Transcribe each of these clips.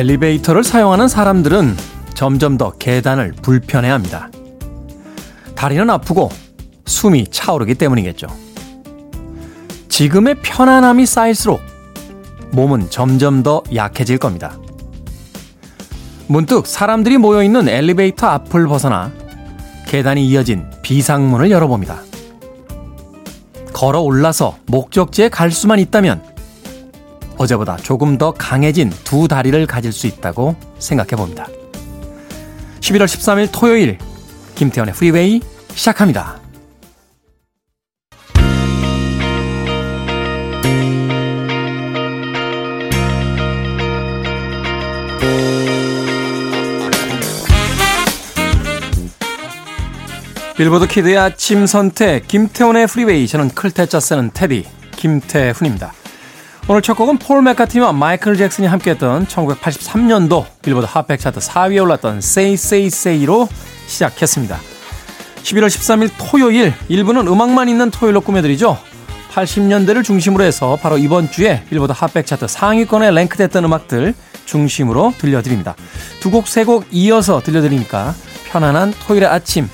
엘리베이터를 사용하는 사람들은 점점 더 계단을 불편해합니다. 다리는 아프고 숨이 차오르기 때문이겠죠. 지금의 편안함이 쌓일수록 몸은 점점 더 약해질 겁니다. 문득 사람들이 모여있는 엘리베이터 앞을 벗어나 계단이 이어진 비상문을 열어봅니다. 걸어 올라서 목적지에 갈 수만 있다면 어제보다 조금 더 강해진 두 다리를 가질 수 있다고 생각해 봅니다. 11월 13일 토요일 김태훈의 프리웨이 시작합니다. 빌보드 키드의 아침 선택 김태훈의 프리웨이 저는 클테짜 쓰는 테디 김태훈입니다. 오늘 첫 곡은 폴 맥카티와 마이클 잭슨이 함께했던 1983년도 빌보드 핫백 차트 4위에 올랐던 Say Say Say로 시작했습니다. 11월 13일 토요일 1부는 음악만 있는 토요일로 꾸며드리죠. 80년대를 중심으로 해서 바로 이번 주에 빌보드 핫백 차트 상위권에 랭크됐던 음악들 중심으로 들려드립니다. 두 곡, 세 곡 이어서 들려드리니까 편안한 토요일의 아침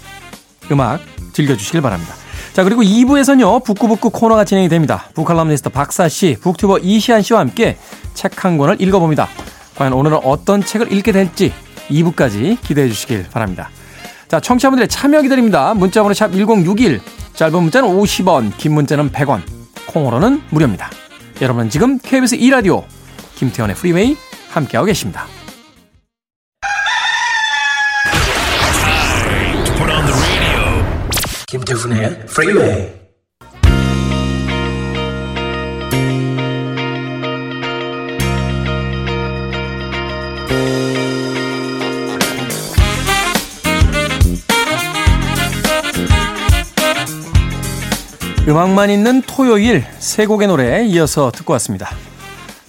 음악 즐겨주시길 바랍니다. 자, 그리고 2부에서는요, 북구북구 코너가 진행이 됩니다. 북칼럼니스트 박사 씨, 북튜버 이시안 씨와 함께 책 한 권을 읽어봅니다. 과연 오늘은 어떤 책을 읽게 될지 2부까지 기대해 주시길 바랍니다. 자, 청취자분들의 참여 기다립니다. 문자번호 샵 1061, 짧은 문자는 50원, 긴 문자는 100원, 콩으로는 무료입니다. 여러분은 지금 KBS 2라디오 김태훈의 프리웨이 함께하고 계십니다. 김태훈의 프리웨이 음악만 있는 토요일 세 곡의 노래 이어서 듣고 왔습니다.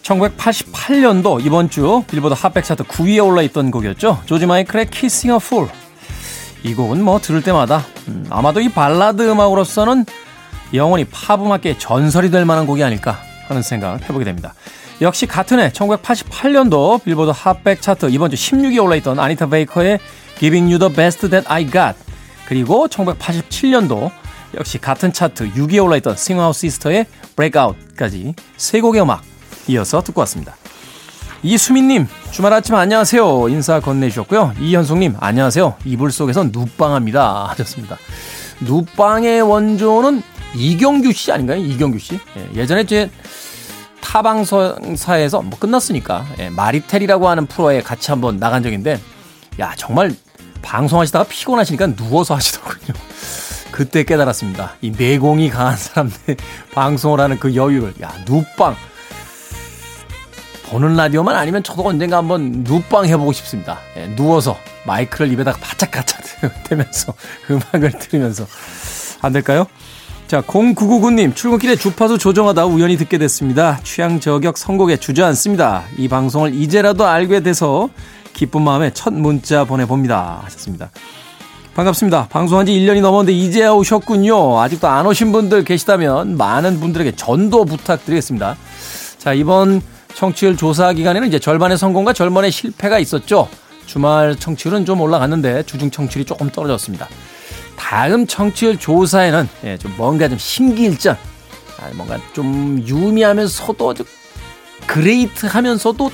1988년도 이번 주 빌보드 핫백 차트 9위에 올라 있던 곡이었죠. 조지 마이클의 Kissing a Fool. 이 곡은 뭐 들을 때마다 음, 아마도 이 발라드 음악으로서는 영원히 팝 음악계의 전설이 될 만한 곡이 아닐까 하는 생각 해보게 됩니다. 역시 같은 해 1988년도 빌보드 핫백 차트 이번 주 16위에 올라있던 아니타 베이커의 Giving You the Best That I Got 그리고 1987년도 역시 같은 차트 6위에 올라있던 스윙 아웃 시스터의 Breakout까지 세 곡의 음악 이어서 듣고 왔습니다. 이수민님, 주말 아침 안녕하세요. 인사 건네주셨고요. 이현숙님, 안녕하세요. 이불 속에서 누빵합니다. 하셨습니다. 누빵의 원조는 이경규 씨 아닌가요? 이경규 씨? 예, 전에제 타방사에서 뭐 끝났으니까 예, 마리텔이라고 하는 프로에 같이 한번 나간 적인데 야 정말 방송하시다가 피곤하시니까 누워서 하시더군요. 그때 깨달았습니다. 이 내공이 강한 사람들 방송을 하는 그 여유를 야 누빵 보는 라디오만 아니면 저도 언젠가 한번 누빵 해보고 싶습니다. 예, 누워서 마이크를 입에다가 바짝바짝 대면서 음악을 들으면서 안 될까요? 자, 0999님, 출근길에 주파수 조정하다 우연히 듣게 됐습니다. 취향 저격 선곡에 주저앉습니다. 이 방송을 이제라도 알게 돼서 기쁜 마음에 첫 문자 보내봅니다. 하셨습니다. 반갑습니다. 방송한 지 1년이 넘었는데 이제야 오셨군요. 아직도 안 오신 분들 계시다면 많은 분들에게 전도 부탁드리겠습니다. 자, 이번 청취율 조사 기간에는 이제 절반의 성공과 절반의 실패가 있었죠. 주말 청취율은 좀 올라갔는데 주중 청취율이 조금 떨어졌습니다. 다음 청취율 조사에는 예, 좀 뭔가 좀 심기일전, 아, 뭔가 좀 유미하면서도 그레이트하면서도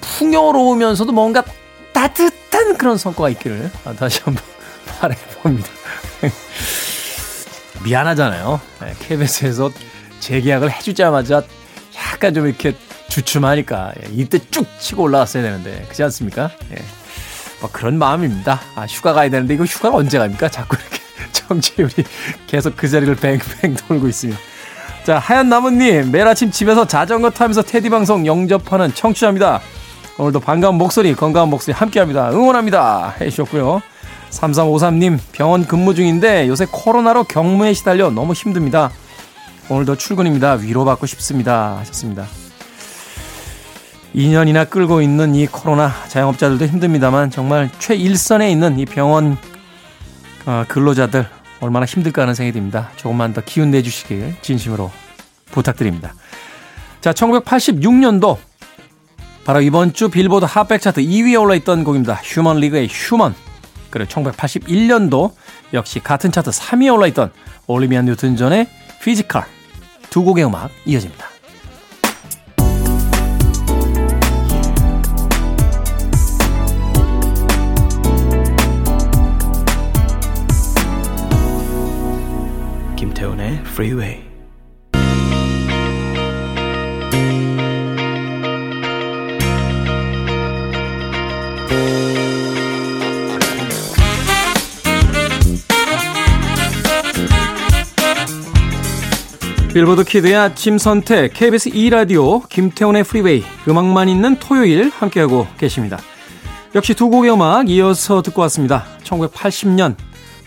풍요로우면서도 뭔가 따뜻한 그런 성과가 있기를 다시 한번 바라봅니다. 미안하잖아요. KBS에서 재계약을 해주자마자 약간 좀 이렇게 주춤하니까 예, 이때 쭉 치고 올라갔어야 되는데 그렇지 않습니까? 예. 뭐 그런 마음입니다. 아 휴가 가야 되는데 이거 휴가를 언제 갑니까? 자꾸 이렇게 정치율이 계속 그 자리를 뱅뱅 돌고 있으면 자 하얀 나무님 매일 아침 집에서 자전거 타면서 테디 방송 영접하는 청취자입니다. 오늘도 반가운 목소리 건강한 목소리 함께합니다. 응원합니다. 해주셨고요. 3353님 병원 근무 중인데 요새 코로나로 경무에 시달려 너무 힘듭니다. 오늘도 출근입니다. 위로받고 싶습니다. 하셨습니다. 2년이나 끌고 있는 이 코로나 자영업자들도 힘듭니다만 정말 최일선에 있는 이 병원 어, 근로자들 얼마나 힘들까 하는 생각이 듭니다. 조금만 더 기운 내주시길 진심으로 부탁드립니다. 자, 1986년도 바로 이번 주 빌보드 핫백 차트 2위에 올라있던 곡입니다. 휴먼 리그의 Human. 그리고 1981년도 역시 같은 차트 3위에 올라있던 올리비아 뉴튼 존의 Physical. 두 곡의 음악 이어집니다. 김태훈의 Freeway. 빌보드 키드의 아침 선택 KBS 2라디오 김태훈의 프리웨이 음악만 있는 토요일 함께하고 계십니다. 역시 두 곡의 음악 이어서 듣고 왔습니다. 1980년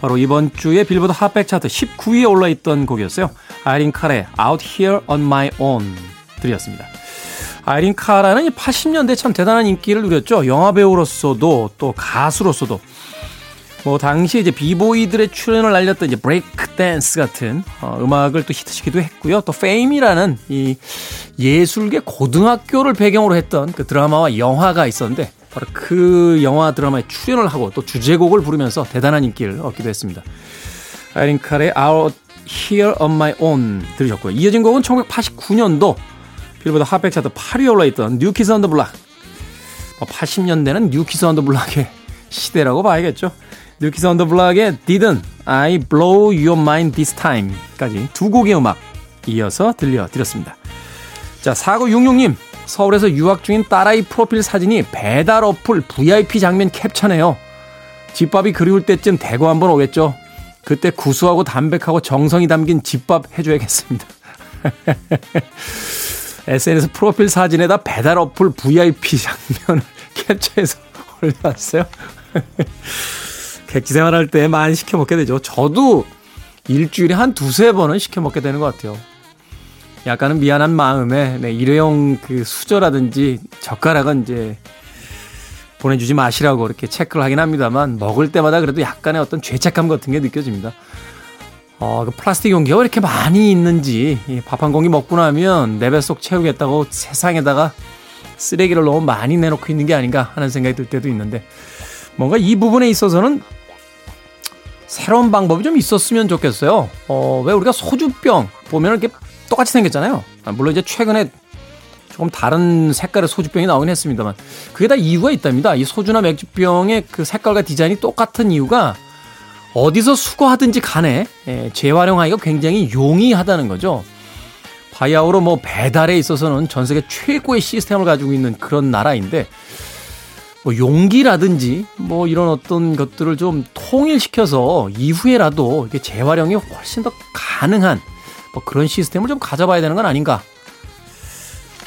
바로 이번 주에 빌보드 핫백 차트 19위에 올라있던 곡이었어요. 아이린 칼의 Out Here on My Own 들으셨습니다. 아이린 카라는 80년대 참 대단한 인기를 누렸죠. 영화 배우로서도 또 가수로서도 뭐 당시 이제 비보이들의 출현을 알렸던 이제 브레이크 댄스 같은 어, 음악을 또 히트시키도 했고요. 또 Fame이라는 이 예술계 고등학교를 배경으로 했던 그 드라마와 영화가 있었는데 바로 그 영화 드라마에 출연을 하고 또 주제곡을 부르면서 대단한 인기를 얻기도 했습니다. 아이린 칼의 Out Here on My Own 들으셨고요. 이어진 곡은 1989년도 빌보드 핫백 차트 8위에 올라있던 New Kids on the Block. 80년대는 New Kids on the Block의 시대라고 봐야겠죠. 뉴키스 언더 블락의 Didn't I Blow Your Mind This Time까지 두 곡의 음악 이어서 들려드렸습니다. 자, 4966님. 서울에서 유학 중인 딸아이 프로필 사진이 배달 어플 VIP 장면 캡처네요. 집밥이 그리울 때쯤 대구 한번 오겠죠. 그때 구수하고 담백하고 정성이 담긴 집밥 해줘야겠습니다. SNS 프로필 사진에다 배달 어플 VIP 장면을 캡처해서 올려놨어요. 객지 생활할 때 많이 시켜 먹게 되죠. 저도 일주일에 한 두세 번은 시켜 먹게 되는 것 같아요. 약간은 미안한 마음에 네, 일회용 그 수저라든지 젓가락은 이제 보내주지 마시라고 이렇게 체크를 하긴 합니다만 먹을 때마다 그래도 약간의 어떤 죄책감 같은 게 느껴집니다. 어, 그 플라스틱 용기가 왜 이렇게 많이 있는지 밥 한 공기 먹고 나면 내 뱃속 채우겠다고 세상에다가 쓰레기를 너무 많이 내놓고 있는 게 아닌가 하는 생각이 들 때도 있는데 뭔가 이 부분에 있어서는 새로운 방법이 좀 있었으면 좋겠어요. 어, 왜 우리가 소주병 보면 이렇게 똑같이 생겼잖아요. 아, 물론 이제 최근에 조금 다른 색깔의 소주병이 나오긴 했습니다만 그게 다 이유가 있답니다. 이 소주나 맥주병의 그 색깔과 디자인이 똑같은 이유가 어디서 수거하든지 간에 예, 재활용하기가 굉장히 용이하다는 거죠. 바야흐로 뭐 배달에 있어서는 전 세계 최고의 시스템을 가지고 있는 그런 나라인데 뭐 용기라든지 뭐 이런 어떤 것들을 좀 통일시켜서 이후에라도 이게 재활용이 훨씬 더 가능한 뭐 그런 시스템을 좀 가져봐야 되는 건 아닌가.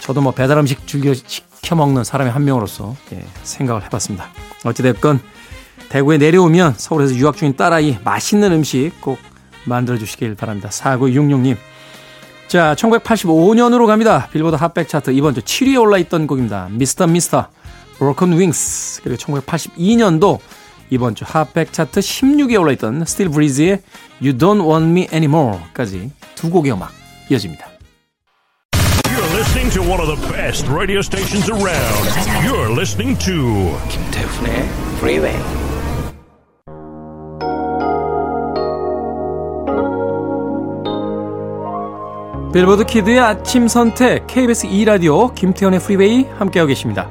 저도 뭐 배달 음식 즐겨 시켜 먹는 사람의 한 명으로서 예, 생각을 해봤습니다. 어찌됐건 대구에 내려오면 서울에서 유학 중인 딸아이 맛있는 음식 꼭 만들어 주시길 바랍니다. 4966님. 자, 1985년으로 갑니다. 빌보드 핫백 차트 이번 주 7위에 올라있던 곡입니다. 미스터 미스터 Broken Wings 그리고 1982년도 이번 주 핫백 차트 16위에 올라있던 Steel Breeze의 You Don't Want Me Anymore까지 두 곡의 음악 이어집니다. You're listening to one of the best radio stations around. You're listening to 김태훈의 Freeway. 빌보드 키드의 아침 선택 KBS 2라디오 김태훈의 프리웨이 함께하고 계십니다.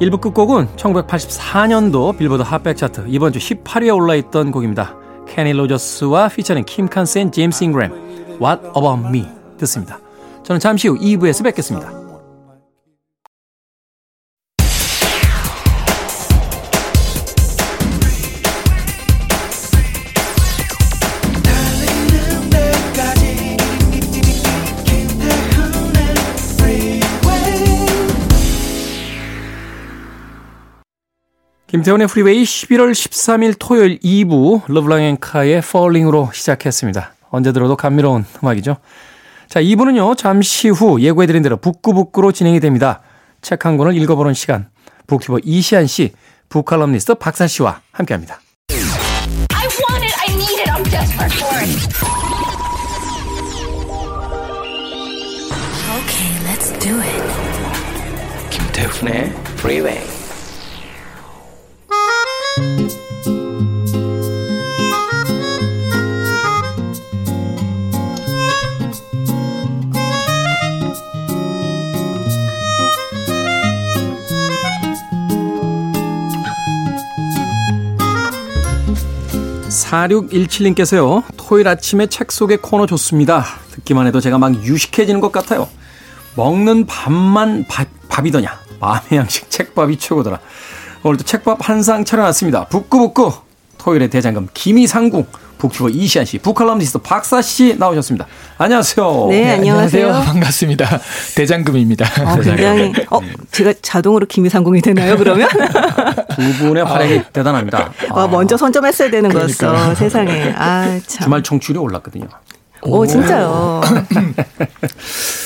1부 끝곡은 1984년도 빌보드 핫백 차트 이번 주 18위에 올라있던 곡입니다. 케니 로저스와 피처링 킴 칸센, 제임스 잉그램 What About Me 듣습니다. 저는 잠시 후 2부에서 뵙겠습니다. 김태훈의 프리웨이 11월 13일 토요일 2부 LeBlanc & Carr의 Falling으로 시작했습니다. 언제 들어도 감미로운 음악이죠. 자, 2부는요. 잠시 후 예고해드린 대로 북구북구로 진행이 됩니다. 책 한 권을 읽어보는 시간. BookTuber 이시한 씨, book칼럼니스트 박사 씨와 함께합니다. I want it. I need it. I'm desperate for it. Okay, let's do it. 김태훈의 Freeway. (4617님께서요) 토요일 아침에 책 속의 코너 좋습니다. 듣기만 해도 제가 막 유식해지는 것 같아요. 먹는 밥만 밥, 밥이더냐? 마음의 양식 책밥이 최고더라 오늘도 책밥 한 상 차려놨습니다 북구북구 토요일의 대장금 김이상궁 북튜버 이시안 씨, 북칼럼니스트 박사 씨 나오셨습니다. 안녕하세요. 네, 안녕하세요. 반갑습니다. 대장금입니다. 어, 굉장히 어 제가 자동으로 김이상궁이 되나요 그러면? 두 분의 활약이 대단합니다. 와, 먼저 선점했어야 되는 거였어 세상에. 아 참. 주말 청취율이 올랐거든요. 오, 진짜요.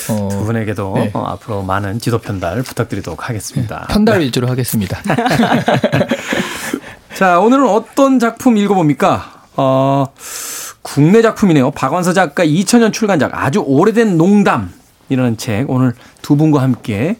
어, 두 분에게도 네. 어, 앞으로 많은 지도 편달 부탁드리도록 하겠습니다. 편달 위주로 하겠습니다. 자, 오늘은 어떤 작품 읽어봅니까? 어, 국내 작품이네요. 박완서 작가 2000년 출간작 아주 오래된 농담이라는 책 오늘 두 분과 함께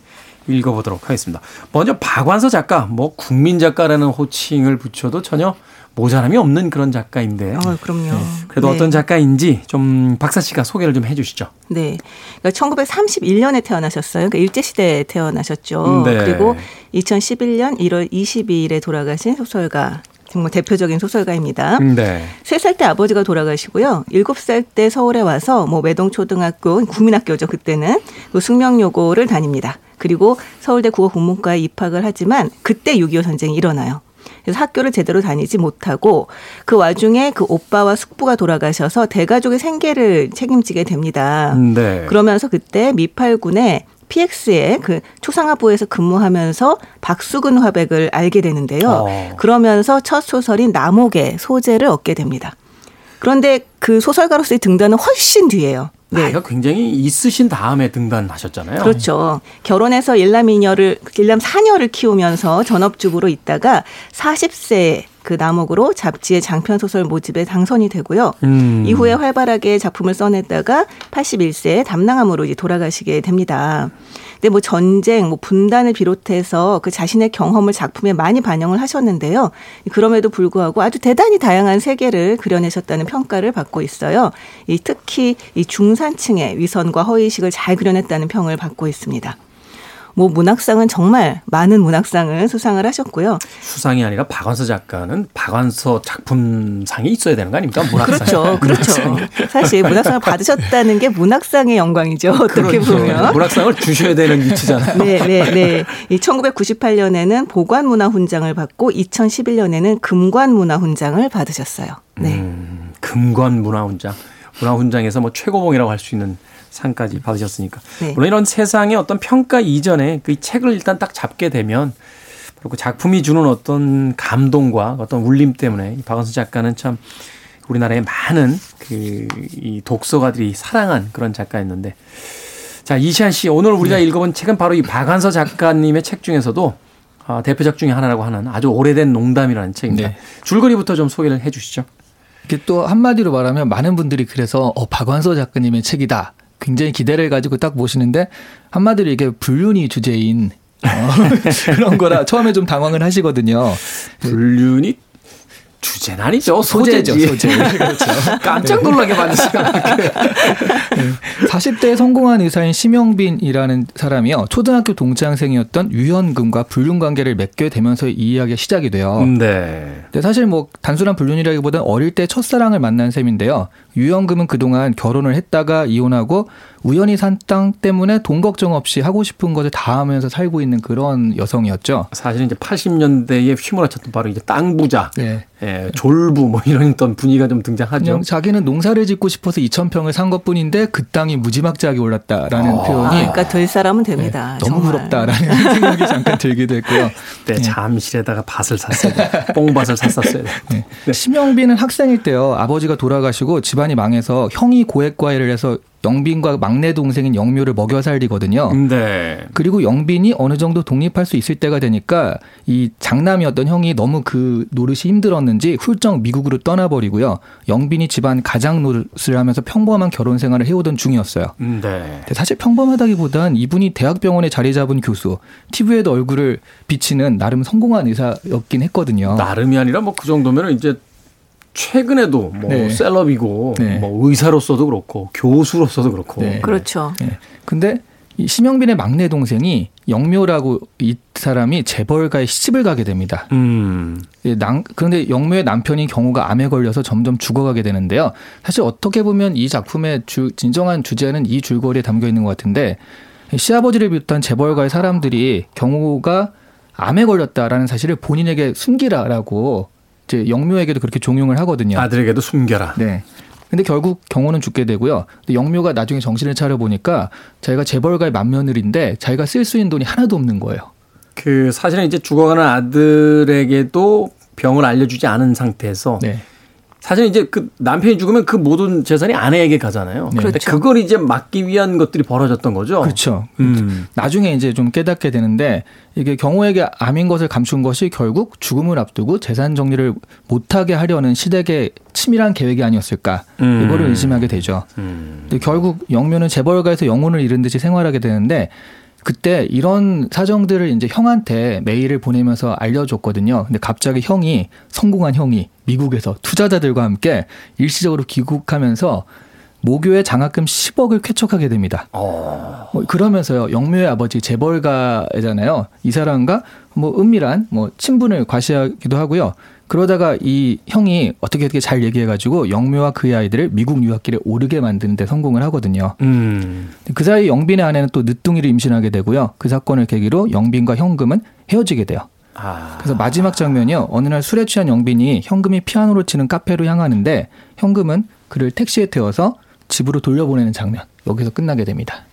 읽어보도록 하겠습니다. 먼저 박완서 작가, 뭐 국민 작가라는 호칭을 붙여도 전혀 모자람이 없는 그런 작가인데 어, 그럼요. 그래도 네. 어떤 작가인지 좀 박사 씨가 소개를 좀 해주시죠. 네. 그러니까 1931년에 태어나셨어요. 그러니까 일제 시대에 태어나셨죠. 네. 그리고 2011년 1월 22일에 돌아가신 소설가, 정말 대표적인 소설가입니다. 네. 세살때 아버지가 돌아가시고요. 일곱 살때 서울에 와서 뭐 매동초등학교, 국민학교죠, 그때는. 그 숙명여고를 다닙니다. 그리고 서울대 국어국문과에 입학을 하지만 그때 6.25 전쟁이 일어나요. 그래서 학교를 제대로 다니지 못하고 그 와중에 그 오빠와 숙부가 돌아가셔서 대가족의 생계를 책임지게 됩니다. 네. 그러면서 그때 미팔군의 PX의 그 초상화부에서 근무하면서 박수근 화백을 알게 되는데요. 어. 그러면서 첫 소설인 남옥의 소재를 얻게 됩니다. 그런데 그 소설가로서의 등단은 훨씬 뒤에요. 네. 나이가 굉장히 있으신 다음에 등단하셨잖아요. 그렇죠. 결혼해서 일남 이녀를 일남 사녀를 키우면서 전업주부로 있다가 40세 그 남옥으로 잡지의 장편 소설 모집에 당선이 되고요. 음. 이후에 활발하게 작품을 써냈다가 81세에 담낭암으로 이제 돌아가시게 됩니다. 근데 뭐 전쟁, 뭐 분단을 비롯해서 그 자신의 경험을 작품에 많이 반영을 하셨는데요. 그럼에도 불구하고 아주 대단히 다양한 세계를 그려내셨다는 평가를 받고 있어요. 이 특히 이 중산층의 위선과 허위식을 잘 그려냈다는 평을 받고 있습니다. 뭐 문학상은 정말 많은 문학상을 수상을 하셨고요. 수상이 아니라 박완서 작가는 박완서 작품상이 있어야 되는 거 아닙니까? 문학상. 그렇죠. 그렇죠. 사실 문학상을 받으셨다는 게 문학상의 영광이죠. 어떻게 그렇죠. 보면. 문학상을 주셔야 되는 위치잖아요. 네, 네, 네. 이 1998년에는 보관문화훈장을 받고 2011년에는 금관문화훈장을 받으셨어요. 네. 음, 금관 문화훈장. 문화훈장에서 뭐 최고봉이라고 할 수 있는 상까지 받으셨으니까. 네. 물론 이런 세상의 어떤 평가 이전에 그 책을 일단 딱 잡게 되면 그리고 그 작품이 주는 어떤 감동과 어떤 울림 때문에 이 박원순 작가는 참 우리나라의 많은 그 이 독서가들이 사랑한 그런 작가였는데 자 이시안 씨 오늘 우리가 네. 읽어본 책은 바로 이 박완서 작가님의 책 중에서도 아, 대표작 중에 하나라고 하는 아주 오래된 농담이라는 책입니다. 네. 줄거리부터 좀 소개를 해주시죠. 이게 또 한마디로 말하면 많은 분들이 그래서 어, 박완서 작가님의 책이다. 굉장히 기대를 가지고 딱 보시는데 한마디로 이게 불륜이 주제인 어, 그런 거라 처음에 좀 당황을 하시거든요. 불륜이 주제는 아니죠. 소재죠. 소재. 그렇죠. 깜짝 놀라게 만든 시간. 40대에 성공한 의사인 심영빈이라는 사람이요. 초등학교 동창생이었던 유현금과 불륜 관계를 맺게 되면서 이 이야기가 시작이 돼요. 네. 근데 사실 뭐 단순한 불륜이라기보다는 어릴 때 첫사랑을 만난 셈인데요. 유영금은 그동안 결혼을 했다가 이혼하고 우연히 산 땅 때문에 돈 걱정 없이 하고 싶은 것을 다 하면서 살고 있는 그런 여성이었죠. 사실은 이제 80년대에 휘몰아쳤던 바로 이제 땅 부자, 네. 예, 졸부 뭐 이런 어떤 분위기가 좀 등장하죠. 자기는 농사를 짓고 싶어서 2,000평을 산 것뿐인데 그 땅이 무지막지하게 올랐다라는 어. 아, 표현이 그러니까 될 사람은 됩니다. 네, 너무. 부럽다라는 생각이 잠깐 들기도 했고요. 네, 잠실에다가 밭을 샀어야 돼. 뽕밭을 샀었어야 돼. 네. 심영빈은 학생일 때요. 아버지가 돌아가시고 집안이 망해서 형이 고액 과외를 해서 영빈과 막내 동생인 영묘를 먹여 살리거든요. 네. 그리고 영빈이 어느 정도 독립할 수 있을 때가 되니까 이 장남이었던 형이 너무 그 노릇이 힘들었는지 훌쩍 미국으로 떠나버리고요. 영빈이 집안 가장 노릇을 하면서 평범한 결혼 생활을 해오던 중이었어요. 네. 사실 평범하다기보단 이분이 대학병원에 자리 잡은 교수, TV에도 얼굴을 비치는 나름 성공한 의사였긴 했거든요. 나름이 아니라 뭐 그 정도면 이제 최근에도 뭐 네. 셀럽이고 네. 뭐 의사로서도 그렇고 교수로서도 그렇고 네. 그렇죠. 예. 근데 이 심영빈의 막내 동생이 영묘라고 이 사람이 재벌가에 시집을 가게 됩니다. 음. 예, 남- 그런데 영묘의 남편이 경우가 암에 걸려서 점점 죽어가게 되는데요. 사실 어떻게 보면 이 작품의 주, 진정한 주제는 이 줄거리에 담겨 있는 것 같은데 시아버지를 비롯한 재벌가의 사람들이 경우가 암에 걸렸다라는 사실을 본인에게 숨기라라고 이제 영묘에게도 그렇게 종용을 하거든요. 아들에게도 숨겨라. 네. 근데 결국 경호는 죽게 되고요. 근데 영묘가 나중에 정신을 차려 보니까 자기가 재벌가의 맏며느리인데 자기가 쓸 수 있는 돈이 하나도 없는 거예요. 그 사실은 이제 죽어가는 아들에게도 병을 알려주지 않은 상태에서 네. 사실 이제 그 남편이 죽으면 그 모든 재산이 아내에게 가잖아요. 네. 그렇죠. 그걸 이제 막기 위한 것들이 벌어졌던 거죠. 그렇죠. 음. 나중에 이제 좀 깨닫게 되는데 이게 경호에게 암인 것을 감춘 것이 결국 죽음을 앞두고 재산 정리를 못하게 하려는 시댁의 치밀한 계획이 아니었을까 음. 이거를 의심하게 되죠. 음. 근데 결국 영묘는 재벌가에서 영혼을 잃은 듯이 생활하게 되는데 그때 이런 사정들을 이제 형한테 메일을 보내면서 알려줬거든요. 근데 갑자기 형이 성공한 형이 미국에서 투자자들과 함께 일시적으로 귀국하면서 모교의 장학금 10억을 쾌척하게 됩니다. 어. 뭐 그러면서요 영묘의 아버지 재벌가잖아요. 이 사람과 뭐 은밀한 뭐 친분을 과시하기도 하고요. 그러다가 이 형이 어떻게 어떻게 잘 얘기해가지고 영묘와 그의 아이들을 미국 유학길에 오르게 만드는데 성공을 하거든요. 음. 그 사이 영빈의 아내는 또 늦둥이를 임신하게 되고요. 그 사건을 계기로 영빈과 현금은 헤어지게 돼요. 아. 그래서 마지막 장면이요. 어느 날 술에 취한 영빈이 현금이 피아노를 치는 카페로 향하는데 현금은 그를 택시에 태워서 집으로 돌려보내는 장면. 여기서 끝나게 됩니다.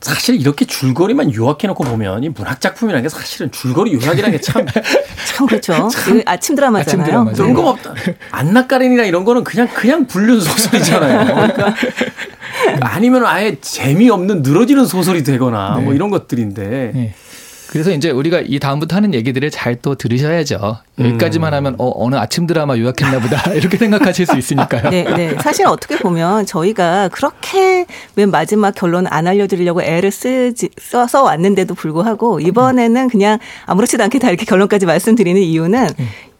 사실 이렇게 줄거리만 요약해놓고 보면 이 문학 작품이라는 게 사실은 줄거리 요약이라는 게 참 참 그렇죠. 그 아침 드라마잖아요. 아침 드라마죠. 네. 뜬금없다. 안나까린이나 이런 거는 그냥 그냥 불륜 소설이잖아요. 그러니까 아니면 아예 재미없는 늘어지는 소설이 되거나 뭐 네. 이런 것들인데 네. 그래서 이제 우리가 이 다음부터 하는 얘기들을 잘 또 들으셔야죠. 여기까지만 하면 어, 어느 아침 드라마 요약했나 보다 이렇게 생각하실 수 있으니까요. 네, 네. 사실 어떻게 보면 저희가 그렇게 맨 마지막 결론 안 알려드리려고 애를 쓰지, 써서 왔는데도 불구하고 이번에는 그냥 아무렇지도 않게 다 이렇게 결론까지 말씀드리는 이유는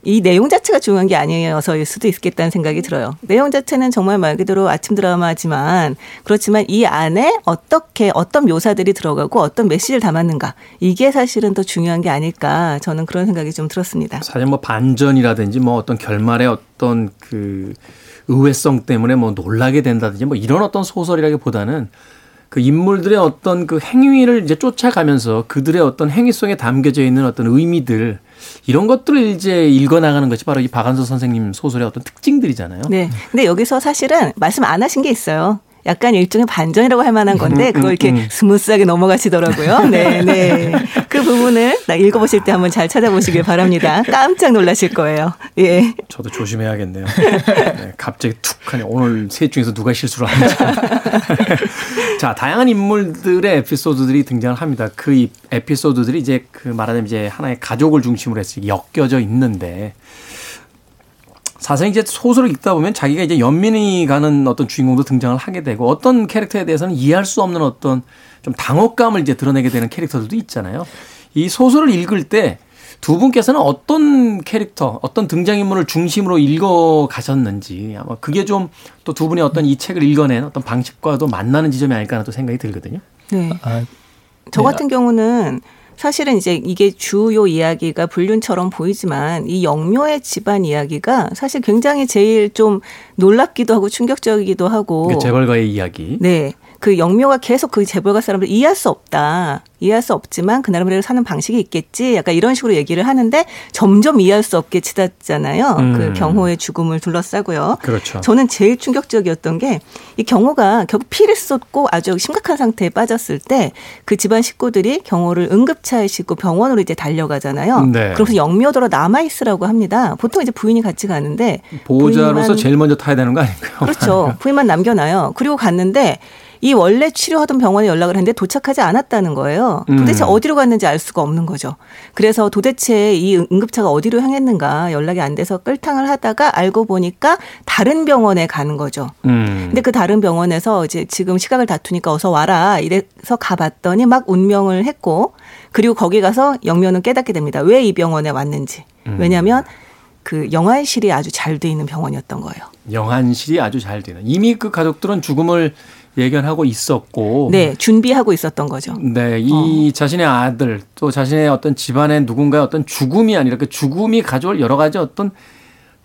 이 내용 자체가 중요한 게 아니어서일 수도 있겠다는 생각이 들어요. 내용 자체는 정말 말 그대로 아침 드라마지만 그렇지만 이 안에 어떻게 어떤 묘사들이 들어가고 어떤 메시지를 담았는가 이게 사실은 더 중요한 게 아닐까 저는 그런 생각이 좀 들었습니다. 사실 뭐 반전이라든지 뭐 어떤 결말의 어떤 그 의외성 때문에 뭐 놀라게 된다든지 뭐 이런 어떤 소설이라기보다는 그 인물들의 어떤 그 행위를 이제 쫓아가면서 그들의 어떤 행위 속에 담겨져 있는 어떤 의미들 이런 것들을 이제 읽어나가는 것이 바로 이 박완서 선생님 소설의 어떤 특징들이잖아요. 네. 근데 여기서 사실은 말씀 안 하신 게 있어요. 약간 일종의 반전이라고 할 만한 건데 그걸 이렇게 smooth하게 넘어가시더라고요. 네, 네. 그 부분을 나 읽어보실 때 한번 잘 찾아보시길 바랍니다. 깜짝 놀라실 거예요. 예. 저도 조심해야겠네요. 네, 갑자기 툭 하니 오늘 셋 중에서 누가 실수를 하는지. 자, 다양한 인물들의 에피소드들이 등장을 합니다. 그 이- 에피소드들이 이제 그 말하자면 이제 하나의 가족을 중심으로 해서 엮여져 있는데 사실 이제 소설을 읽다 보면 자기가 이제 연민이 가는 어떤 주인공도 등장을 하게 되고 어떤 캐릭터에 대해서는 이해할 수 없는 어떤 좀 당혹감을 이제 드러내게 되는 캐릭터들도 있잖아요. 이 소설을 읽을 때 두 분께서는 어떤 캐릭터, 어떤 등장인물을 중심으로 읽어 가셨는지 아마 그게 좀 또 두 분의 어떤 이 책을 읽어낸 어떤 방식과도 만나는 지점이 아닐까 하는 또 생각이 들거든요. 네. 아, 저 네. 같은 경우는 사실은 이제 이게 주요 이야기가 불륜처럼 보이지만 이 영묘의 집안 이야기가 사실 굉장히 제일 좀 놀랍기도 하고 충격적이기도 하고 그 재벌가의 이야기. 네. 그 영묘가 계속 그 재벌가 사람들 이해할 수 없다. 이해할 수 없지만 그 나름대로 사는 방식이 있겠지. 약간 이런 식으로 얘기를 하는데 점점 이해할 수 없게 치닫잖아요. 음. 그 경호의 죽음을 둘러싸고요. 그렇죠. 저는 제일 충격적이었던 게 이 경호가 결국 피를 쏟고 아주 심각한 상태에 빠졌을 때 그 집안 식구들이 경호를 응급차에 싣고 병원으로 이제 달려가잖아요. 네. 그러면서 영묘도로 남아 있으라고 합니다. 보통 이제 부인이 같이 가는데 보호자로서 부인만- 제일 먼저 타야 되는 거 아닌가요? 그렇죠. 부인만 남겨놔요. 그리고 갔는데 이 원래 치료하던 병원에 연락을 했는데 도착하지 않았다는 거예요. 도대체 음. 어디로 갔는지 알 수가 없는 거죠. 그래서 도대체 이 응급차가 어디로 향했는가 연락이 안 돼서 끌탕을 하다가 알고 보니까 다른 병원에 가는 거죠. 음. 근데 그 다른 병원에서 이제 지금 시각을 다투니까 어서 와라 이래서 가봤더니 막 운명을 했고 그리고 거기 가서 영면은 깨닫게 됩니다. 왜 이 병원에 왔는지. 음. 왜냐하면 그 영아실이 아주 잘 돼 있는 병원이었던 거예요. 영안실이 아주 잘 되는. 이미 그 가족들은 죽음을 예견하고 있었고. 네, 준비하고 있었던 거죠. 네, 이 자신의 아들 또 자신의 어떤 집안의 누군가의 어떤 죽음이 아니라 그 죽음이 가져올 여러 가지 어떤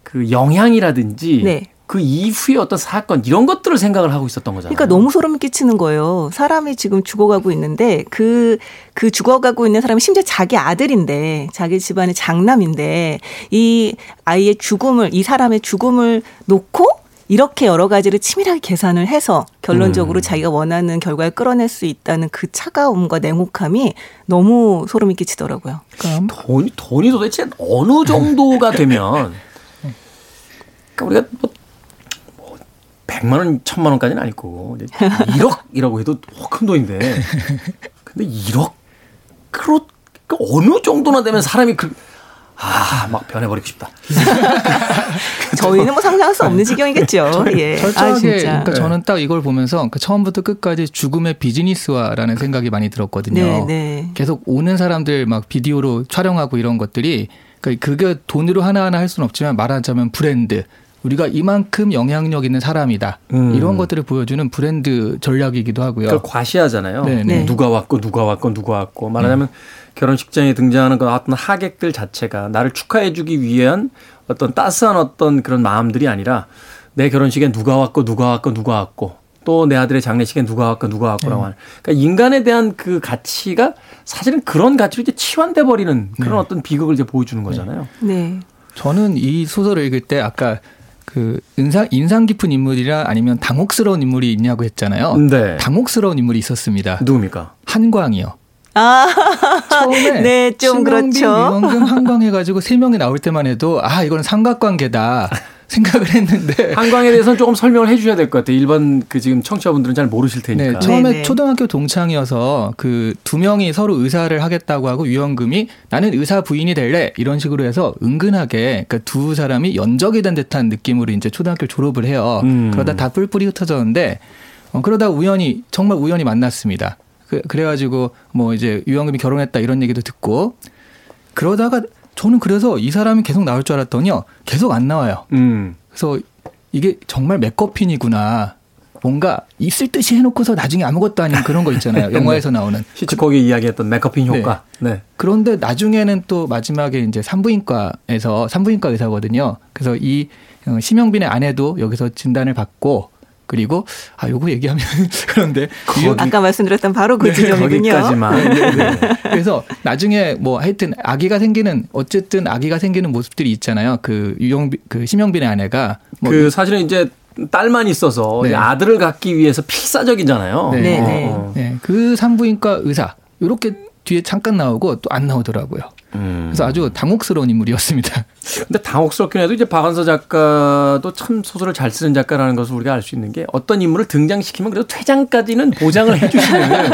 그 영향이라든지 네. 그 이후의 어떤 사건 이런 것들을 생각을 하고 있었던 거잖아요. 그러니까 너무 소름 끼치는 거예요. 사람이 지금 죽어가고 있는데 그, 그 죽어가고 있는 사람이 심지어 자기 아들인데 자기 집안의 장남인데 이 아이의 죽음을 이 사람의 죽음을 놓고 이렇게 여러 가지를 치밀하게 계산을 해서 결론적으로 음. 자기가 원하는 결과를 끌어낼 수 있다는 그 차가움과 냉혹함이 너무 소름이 끼치더라고요. 그러니까 돈이 돈이 도대체 어느 정도가 되면 그러니까 우리가 뭐, 뭐 100만 원, 1000만 원까지는 아니고 이제 1억이라고 해도 큰 돈인데 근데 1억 그러 그 어느 정도나 되면 사람이 그 아, 막 변해버리고 싶다. 저희는 뭐 상상할 수 없는 지경이겠죠. 예. 아, 철저하게 진짜. 그러니까 저는 딱 이걸 보면서 그 처음부터 끝까지 죽음의 비즈니스화라는 생각이 많이 들었거든요. 네, 네. 계속 오는 사람들 막 비디오로 촬영하고 이런 것들이 그러니까 그게 돈으로 하나하나 할 수는 없지만 말하자면 브랜드 우리가 이만큼 영향력 있는 사람이다 음. 이런 것들을 보여주는 브랜드 전략이기도 하고요. 그걸 과시하잖아요. 네, 네. 누가 왔고 누가 왔고 누가 왔고 말하자면 결혼식장에 등장하는 그 어떤 하객들 자체가 나를 축하해주기 위한 어떤 따스한 어떤 그런 마음들이 아니라 내 결혼식에 누가 왔고 누가 왔고 누가 왔고 또 내 아들의 장례식에 누가 왔고 누가 왔고라고 하는 그러니까 인간에 대한 그 가치가 사실은 그런 가치로 이제 치환돼 버리는 그런 어떤 비극을 이제 보여주는 거잖아요. 네. 저는 이 소설을 읽을 때 아까 그 인상 인상 깊은 인물이라 아니면 당혹스러운 인물이 있냐고 했잖아요. 네. 당혹스러운 인물이 있었습니다. 누굽니까? 한광이요. 아, 처음에 네, 좀 그렇죠. 유원금, 한광 해가지고 세 명이 나올 때만 해도 아 이거는 삼각관계다 생각을 했는데 한광에 대해서는 조금 설명을 해주셔야 될 것 같아요. 일반 그 지금 청취자분들은 잘 모르실 네, 테니까. 처음에 네네. 초등학교 동창이어서 그 두 명이 서로 의사를 하겠다고 하고 유연금이 나는 의사 부인이 될래 이런 식으로 해서 은근하게 그두 사람이 연적이 된 듯한 느낌으로 이제 초등학교 졸업을 해요. 음. 그러다 다 뿔뿔이 흩어졌는데 어, 그러다 우연히 정말 우연히 만났습니다. 그, 그래가지고 뭐 이제 유연금이 결혼했다 이런 얘기도 듣고 그러다가 저는 그래서 이 사람이 계속 나올 줄 알았더니요 계속 안 나와요. 음. 그래서 이게 정말 맥커핀이구나. 뭔가 있을 듯이 해놓고서 나중에 아무것도 아닌 그런 거 있잖아요. 영화에서 나오는. 히치콕이 이야기했던 맥커핀 효과. 네. 그런데 나중에는 또 마지막에 이제 산부인과에서 산부인과 의사거든요. 그래서 이 어, 심영빈의 아내도 여기서 진단을 받고 그리고 아 요거 얘기하면 그런데 유- 아까 말씀드렸던 바로 그 지점이군요. 네, 거기까지만. 네. 그래서 나중에 뭐 하여튼 아기가 생기는 어쨌든 아기가 생기는 모습들이 있잖아요. 그 유영 그 심영빈의 아내가 뭐 그 사실은 이제 딸만 있어서 네. 아들을 갖기 위해서 필사적이잖아요. 네. 네, 네. 어. 네, 그 산부인과 의사 이렇게 뒤에 잠깐 나오고 또 안 나오더라고요. 음. 그래서 아주 당혹스러운 인물이었습니다. 근데 당혹스럽긴 해도 이제 박한서 작가도 참 소설을 잘 쓰는 작가라는 것을 우리가 알 수 있는 게 어떤 인물을 등장시키면 그래도 퇴장까지는 보장을 해주시는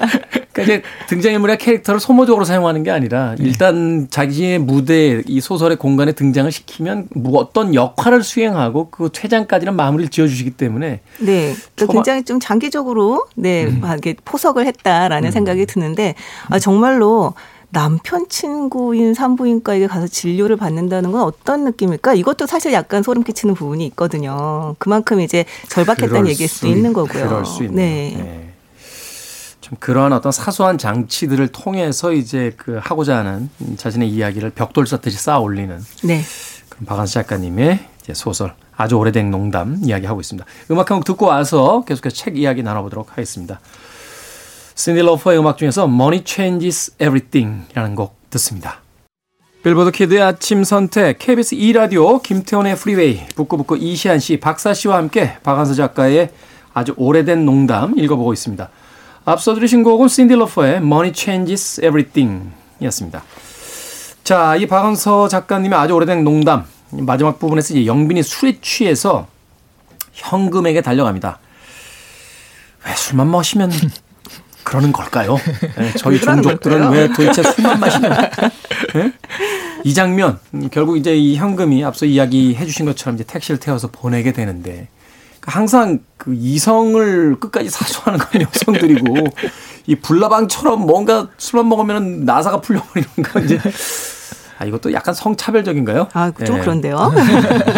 그러니까 이제 등장인물의 캐릭터를 소모적으로 사용하는 게 아니라 일단 자기의 무대 이 소설의 공간에 등장을 시키면 뭐 어떤 역할을 수행하고 그 퇴장까지는 마무리를 지어주시기 때문에 네. 또 초반- 굉장히 좀 장기적으로 네, 음. 막 이렇게 포석을 했다라는 생각이 드는데 아 정말로 남편 친구인 산부인과에 가서 진료를 받는다는 건 어떤 느낌일까? 이것도 사실 약간 소름 끼치는 부분이 있거든요. 그만큼 이제 절박했다는 얘기일 수도 수 있는 있- 거고요. 그럴 수 있네요. 네. 네. 참 그러한 어떤 사소한 장치들을 통해서 이제 그 하고자 하는 자신의 이야기를 벽돌 쌓듯이 쌓아 올리는 네. 그런 박한수 작가님의 소설 아주 오래된 농담 이야기하고 있습니다. 음악 한 곡 듣고 와서 계속해서 책 이야기 나눠보도록 하겠습니다. 신디 로퍼의 음악 중에서 Money Changes Everything이라는 곡 듣습니다. 빌보드 키드의 아침 선택 KBS 2라디오 김태훈의 프리웨이 북구북구 이시한 씨, 박사 씨와 함께 박완서 작가의 아주 오래된 농담 읽어보고 있습니다. 앞서 들으신 곡은 신디 로퍼의 Money Changes Everything 이었습니다. 자, 이 박완서 작가님의 아주 오래된 농담 마지막 부분에서 이제 영빈이 술에 취해서 현금에게 달려갑니다. 왜 술만 마시면 그러는 걸까요? 네, 저희 종족들은? 왜 도대체 술만 마시면 네? 이 장면 음, 결국 이제 이 현금이 앞서 이야기해 주신 것처럼 이제 택시를 태워서 보내게 되는데 항상 그 이성을 끝까지 사수하는 건 여성들이고 이 불나방처럼 뭔가 술만 먹으면 나사가 풀려버리는 거 이제 아 이것도 약간 성차별적인가요? 아, 좀 네, 그런데요.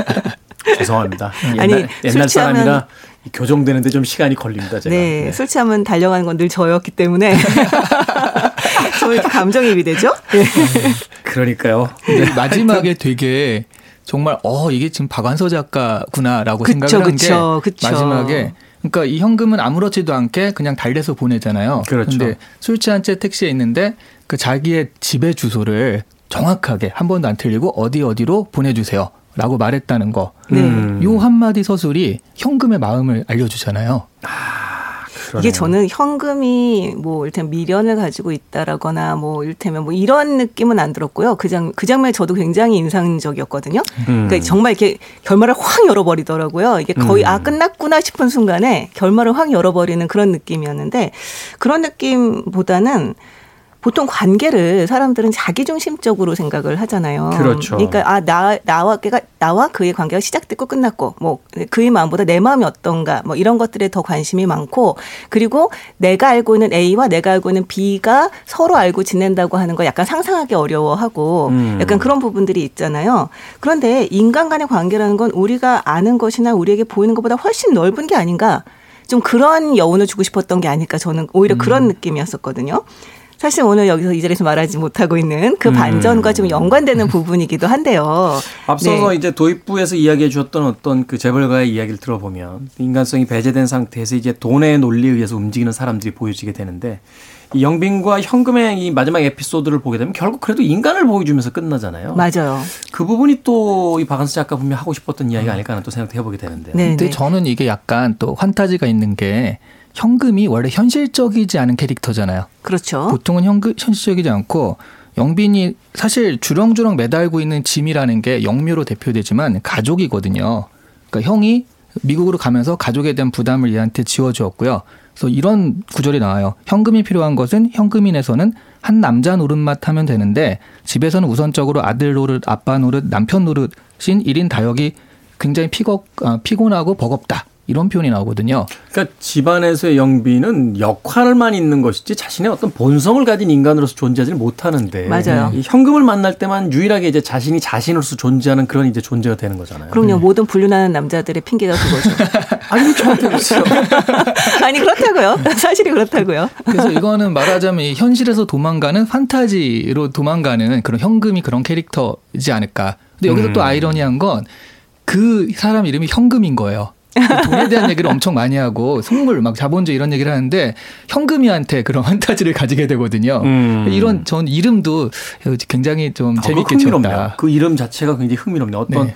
죄송합니다. 옛날, 아니, 옛날 사람이라 이 교정되는데 좀 시간이 걸립니다. 제가. 네, 네. 술 취하면 달려가는 건 늘 저였기 때문에 저 이렇게 감정이입이 되죠? 네. 그러니까요. 마지막에 되게 정말 어 이게 지금 박완서 작가구나라고 그쵸, 생각을 한게 그쵸, 그쵸. 마지막에 그러니까 이 현금은 아무렇지도 않게 그냥 달래서 보내잖아요. 그렇죠. 근데 술 취한 채 택시에 있는데 그 자기의 집의 주소를 정확하게 한 번도 안 틀리고 어디 어디로 보내주세요 라고 말했다는 거. 네. 음. 요 한마디 서술이 현금의 마음을 알려주잖아요. 이게 저는 현금이 뭐 일단 미련을 가지고 있다라거나 뭐 일테면 뭐 이런 느낌은 안 들었고요. 그장 그 장면 저도 굉장히 인상적이었거든요. 음. 그러니까 정말 이렇게 결말을 확 열어버리더라고요. 이게 거의 음. 아 끝났구나 싶은 순간에 결말을 확 열어버리는 그런 느낌이었는데 그런 느낌보다는 보통 관계를 사람들은 자기중심적으로 생각을 하잖아요. 그렇죠. 그러니까 아 나 나와 걔가 나와 그의 관계가 시작됐고 끝났고 뭐 그의 마음보다 내 마음이 어떤가 뭐 이런 것들에 더 관심이 많고 그리고 내가 알고 있는 A와 내가 알고 있는 B가 서로 알고 지낸다고 하는 거 약간 상상하기 어려워하고 음. 약간 그런 부분들이 있잖아요. 그런데 인간 간의 관계라는 건 우리가 아는 것이나 우리에게 보이는 것보다 훨씬 넓은 게 아닌가. 좀 그런 여운을 주고 싶었던 게 아닐까 저는 오히려 그런 느낌이었었거든요. 사실 오늘 여기서 이 자리에서 말하지 못하고 있는 그 음. 반전과 좀 연관되는 부분이기도 한데요. 앞서서 네. 이제 도입부에서 이야기해 주셨던 어떤 그 재벌가의 이야기를 들어보면 인간성이 배제된 상태에서 이제 돈의 논리에 의해서 움직이는 사람들이 보여지게 되는데 이 영빈과 현금의 이 마지막 에피소드를 보게 되면 결국 그래도 인간을 보여주면서 끝나잖아요. 맞아요. 그 부분이 또 이 박한수 작가 분명 하고 싶었던 이야기가 아닐까 하는 또 생각도 해보게 되는데. 네. 근데 저는 이게 약간 또 환타지가 있는 게 현금이 원래 현실적이지 않은 캐릭터잖아요. 그렇죠. 보통은 현금, 현실적이지 않고 영빈이 사실 주렁주렁 매달고 있는 짐이라는 게 영묘로 대표되지만 가족이거든요. 그러니까 형이 미국으로 가면서 가족에 대한 부담을 얘한테 지워주었고요. 그래서 이런 구절이 나와요. 현금이 필요한 것은 현금인에서는 한 남자 노릇만 하면 되는데 집에서는 우선적으로 아들 노릇, 아빠 노릇, 남편 노릇인 1인 다역이 굉장히 피거, 아, 피곤하고 버겁다. 이런 표현이 나오거든요. 그러니까 집안에서의 영빈은 역할만 있는 것이지 자신의 어떤 본성을 가진 인간으로서 존재하지는 못하는데 맞아요. 이 현금을 만날 때만 유일하게 이제 자신이 자신으로서 존재하는 그런 이제 존재가 되는 거잖아요. 그럼요. 모든 불륜하는 남자들의 핑계가 그거죠. 아니 저한테 그렇죠. 아니 그렇다고요. 사실이 그렇다고요. 그래서 이거는 말하자면 이 현실에서 도망가는 판타지로 도망가는 그런 현금이 그런 캐릭터이지 않을까. 근데 여기서 음. 또 아이러니한 건 그 사람 이름이 현금인 거예요. 그 돈에 대한 얘기를 엄청 많이 하고 속물 막 자본주의 이런 얘기를 하는데 현금이한테 그런 판타지를 가지게 되거든요. 음. 이런 전 이름도 굉장히 좀 아, 재밌게. 지었다. 그 이름 자체가 굉장히 흥미롭네요. 어떤 네.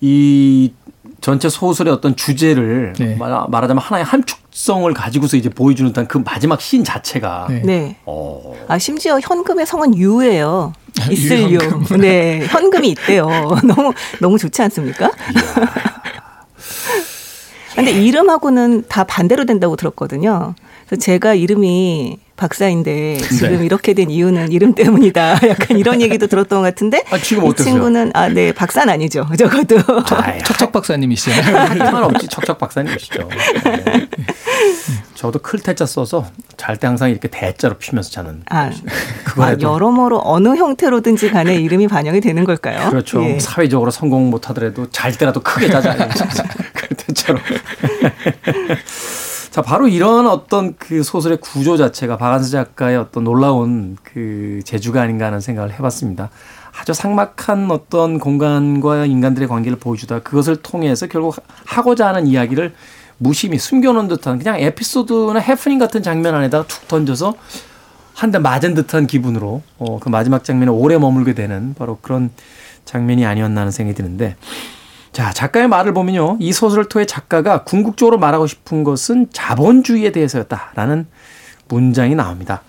이 전체 소설의 어떤 주제를 네. 말- 말하자면 하나의 함축성을 가지고서 이제 보여주는 듯한 그 마지막 씬 자체가 네. 네. 어, 아 심지어 현금의 성은 유예요. 있을 유. 네, 현금이 있대요. 너무 너무 좋지 않습니까? 근데 이름하고는 다 반대로 된다고 들었거든요. 그래서 제가 이름이 박사인데 지금 네. 이렇게 된 이유는 이름 때문이다. 약간 이런 얘기도 들었던 것 같은데 아, 지금 이 어떠세요? 친구는 아, 네, 박사는 아니죠. 적어도. 아이, 척척 박사님이시잖아요. 할말 없지 척척 박사님이시죠. 네. 저도 클테자 써서 잘 때 항상 이렇게 대자로 피면서 자는. 아, 아, 여러모로 어느 형태로든지 간에 이름이 반영이 되는 걸까요? 그렇죠. 예. 사회적으로 성공 못하더라도 잘 때라도 크게 자자. 클테자로. 자, 바로 이런 어떤 그 소설의 구조 자체가 박한수 작가의 어떤 놀라운 그 재주가 아닌가 하는 생각을 해봤습니다. 아주 삭막한 어떤 공간과 인간들의 관계를 보여주다 그것을 통해서 결국 하고자 하는 이야기를 무심히 숨겨놓은 듯한 그냥 에피소드나 해프닝 같은 장면 안에다가 툭 던져서 한 대 맞은 듯한 기분으로 어, 그 마지막 장면에 오래 머물게 되는 바로 그런 장면이 아니었나 하는 생각이 드는데 자 작가의 말을 보면요 이 소설을 통해 작가가 궁극적으로 말하고 싶은 것은 자본주의에 대해서였다라는 문장이 나옵니다.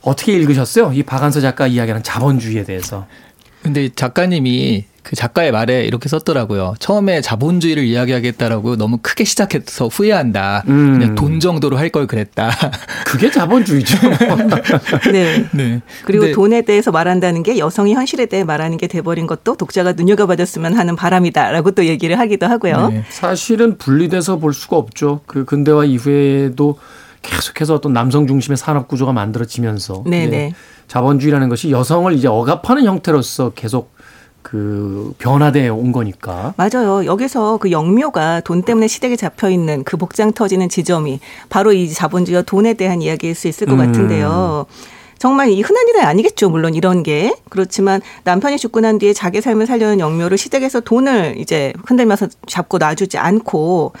어떻게 읽으셨어요? 이 박한서 작가 이야기하는 자본주의에 대해서. 근데 작가님이 그 작가의 말에 이렇게 썼더라고요. 처음에 자본주의를 이야기하겠다라고 너무 크게 시작해서 후회한다. 음. 그냥 돈 정도로 할 걸 그랬다. 그게 자본주의죠. 네. 네. 그리고 근데 돈에 대해서 말한다는 게 여성이 현실에 대해 말하는 게 돼버린 것도 독자가 눈여겨봐줬으면 하는 바람이다라고 또 얘기를 하기도 하고요. 네. 사실은 분리돼서 볼 수가 없죠. 그 근대화 이후에도 계속해서 어떤 남성 중심의 산업 구조가 만들어지면서 네네. 이제 자본주의라는 것이 여성을 이제 억압하는 형태로서 계속 그 변화돼 온 거니까. 맞아요. 여기서 그 영묘가 돈 때문에 시댁에 잡혀 있는 그 복장 터지는 지점이 바로 이 자본주의와 돈에 대한 이야기일 수 있을 것 음. 같은데요. 정말 이 흔한 일은 아니겠죠. 물론 이런 게. 그렇지만 남편이 죽고 난 뒤에 자기 삶을 살려는 영묘를 시댁에서 돈을 이제 흔들면서 잡고 놔주지 않고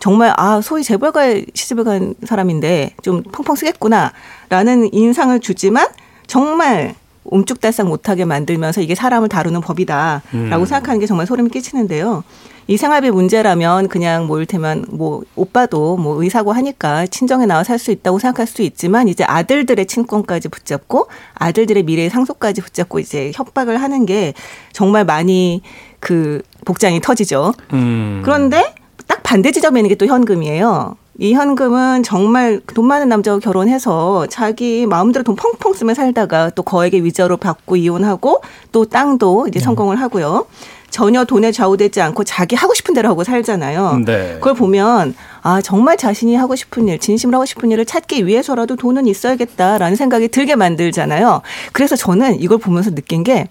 정말 아 소위 재벌가에 시집을 간 사람인데 좀 펑펑 쓰겠구나라는 인상을 주지만 정말 옴쭉달싹 못하게 만들면서 이게 사람을 다루는 법이다라고 생각하는 게 정말 소름이 끼치는데요. 이 생활비 문제라면 그냥 뭐 일테면 뭐 오빠도 뭐 의사고 하니까 친정에 나와 살 수 있다고 생각할 수 있지만 이제 아들들의 친권까지 붙잡고 아들들의 미래의 상속까지 붙잡고 이제 협박을 하는 게 정말 많이 그 복장이 터지죠. 음. 그런데 딱 반대 지점에 있는 게 또 현금이에요. 이 현금은 정말 돈 많은 남자와 결혼해서 자기 마음대로 돈 펑펑 쓰며 살다가 또 거액의 위자료 받고 이혼하고 또 땅도 이제 성공을 하고요. 전혀 돈에 좌우되지 않고 자기 하고 싶은 대로 하고 살잖아요. 네. 그걸 보면 아 정말 자신이 하고 싶은 일, 진심으로 하고 싶은 일을 찾기 위해서라도 돈은 있어야겠다라는 생각이 들게 만들잖아요. 그래서 저는 이걸 보면서 느낀 게